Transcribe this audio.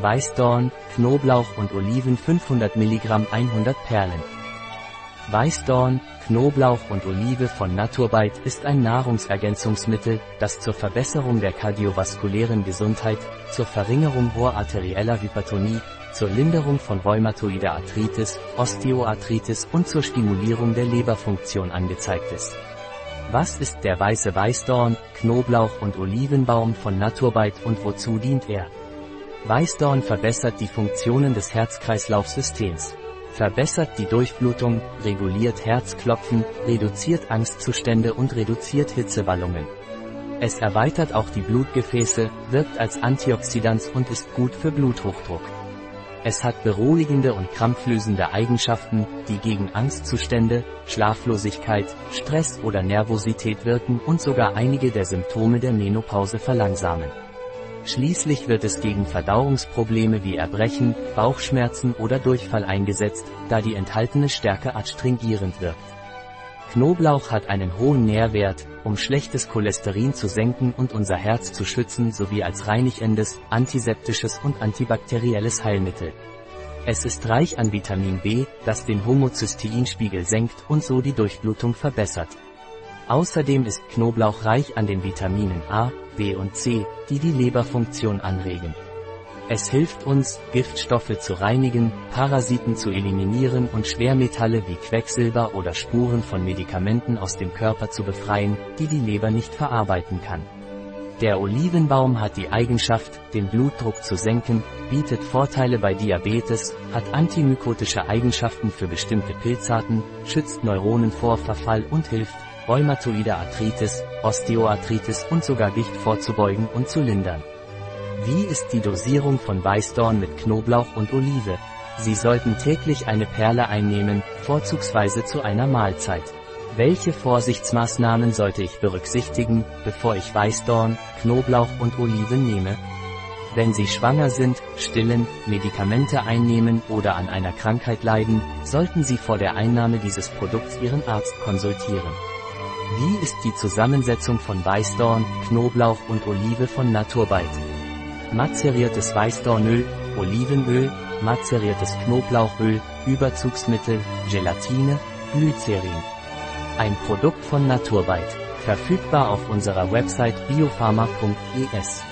Weißdorn, Knoblauch und Oliven 500 mg 100 Perlen. Weißdorn, Knoblauch und Olive von Naturbite ist ein Nahrungsergänzungsmittel, das zur Verbesserung der kardiovaskulären Gesundheit, zur Verringerung hoher arterieller Hypertonie, zur Linderung von rheumatoider Arthritis, Osteoarthritis und zur Stimulierung der Leberfunktion angezeigt ist. Was ist der weiße Weißdorn, Knoblauch und Olivenbaum von Naturbite und wozu dient er? Weißdorn verbessert die Funktionen des Herz-Kreislauf-Systems. Verbessert die Durchblutung, reguliert Herzklopfen, reduziert Angstzustände und reduziert Hitzewallungen. Es erweitert auch die Blutgefäße, wirkt als Antioxidant und ist gut für Bluthochdruck. Es hat beruhigende und krampflösende Eigenschaften, die gegen Angstzustände, Schlaflosigkeit, Stress oder Nervosität wirken und sogar einige der Symptome der Menopause verlangsamen. Schließlich wird es gegen Verdauungsprobleme wie Erbrechen, Bauchschmerzen oder Durchfall eingesetzt, da die enthaltene Stärke adstringierend wirkt. Knoblauch hat einen hohen Nährwert, um schlechtes Cholesterin zu senken und unser Herz zu schützen sowie als reinigendes, antiseptisches und antibakterielles Heilmittel. Es ist reich an Vitamin B, das den Homozysteinspiegel senkt und so die Durchblutung verbessert. Außerdem ist Knoblauch reich an den Vitaminen A, B und C, die die Leberfunktion anregen. Es hilft uns, Giftstoffe zu reinigen, Parasiten zu eliminieren und Schwermetalle wie Quecksilber oder Spuren von Medikamenten aus dem Körper zu befreien, die die Leber nicht verarbeiten kann. Der Olivenbaum hat die Eigenschaft, den Blutdruck zu senken, bietet Vorteile bei Diabetes, hat antimykotische Eigenschaften für bestimmte Pilzarten, schützt Neuronen vor Verfall und hilft, rheumatoide Arthritis, Osteoarthritis und sogar Gicht vorzubeugen und zu lindern. Wie ist die Dosierung von Weißdorn mit Knoblauch und Olive? Sie sollten täglich eine Perle einnehmen, vorzugsweise zu einer Mahlzeit. Welche Vorsichtsmaßnahmen sollte ich berücksichtigen, bevor ich Weißdorn, Knoblauch und Oliven nehme? Wenn Sie schwanger sind, stillen, Medikamente einnehmen oder an einer Krankheit leiden, sollten Sie vor der Einnahme dieses Produkts Ihren Arzt konsultieren. Wie ist die Zusammensetzung von Weißdorn, Knoblauch und Olive von Naturbite? Mazeriertes Weißdornöl, Olivenöl, mazeriertes Knoblauchöl, Überzugsmittel, Gelatine, Glycerin. Ein Produkt von Naturbite. Verfügbar auf unserer Website biopharma.es.